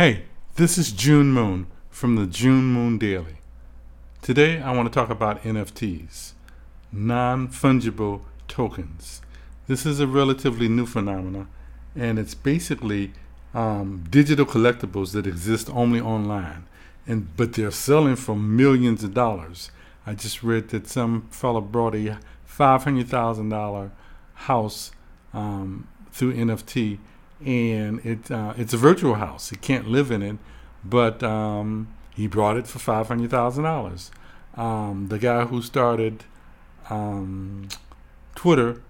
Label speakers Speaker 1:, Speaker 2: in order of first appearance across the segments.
Speaker 1: Hey, this is Jun Mhoon from the June Moon Daily. Today I want to talk about NFTs, non fungible tokens. This is a relatively new phenomenon, and it's basically um, digital collectibles that exist only online, and but they're selling for millions of dollars. I just read that some fellow brought a five hundred thousand dollar house um, through NFT, and it uh, it's a virtual house. He can't live in it, but um, he brought it for five hundred thousand um, dollars. The guy who started um, Twitter,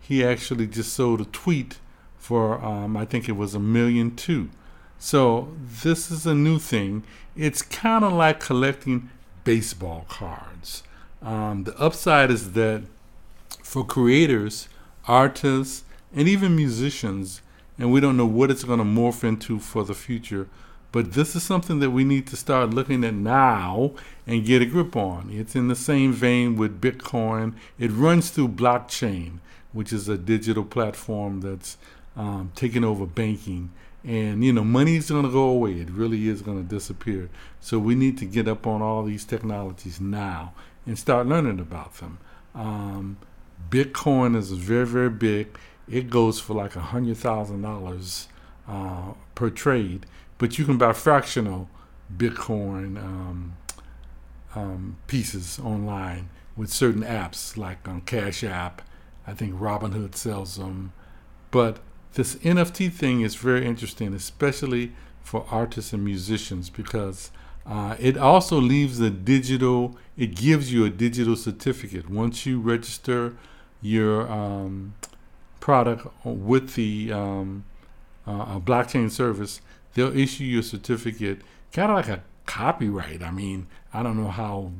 Speaker 1: he actually just sold a tweet for um, I think it was a million two. So this is a new thing. It's kind of like collecting baseball cards. Um, the upside is that for creators, artists, and even musicians, and we don't know what it's going to morph into for the future. But this is something that we need to start looking at now and get a grip on. It's in the same vein with Bitcoin. It runs through blockchain, which is a digital platform that's um, taking over banking. And, you know, money is going to go away. It really is going to disappear. So we need to get up on all these technologies now and start learning about them. Um, Bitcoin is very, very big. It goes for like a hundred thousand uh, dollars per trade, but you can buy fractional Bitcoin um, um, pieces online with certain apps like on Cash App. I think Robinhood sells them, but this NFT thing is very interesting, especially for artists and musicians, because uh, it also leaves a digital. It gives you a digital certificate once you register your um, product with the um, uh, blockchain service, they'll issue you a certificate, kind of like a copyright. I mean, I don't know how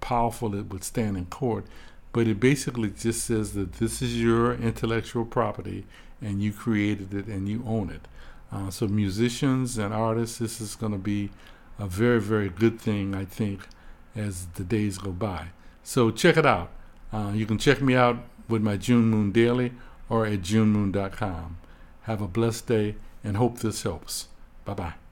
Speaker 1: powerful it would stand in court, but it basically just says that this is your intellectual property and you created it and you own it. Uh, so, musicians and artists, this is going to be a very, very good thing, I think, as the days go by. So, check it out. Uh, you can check me out with my June Moon Daily or at junemoon.com. Have a blessed day and hope this helps. Bye bye.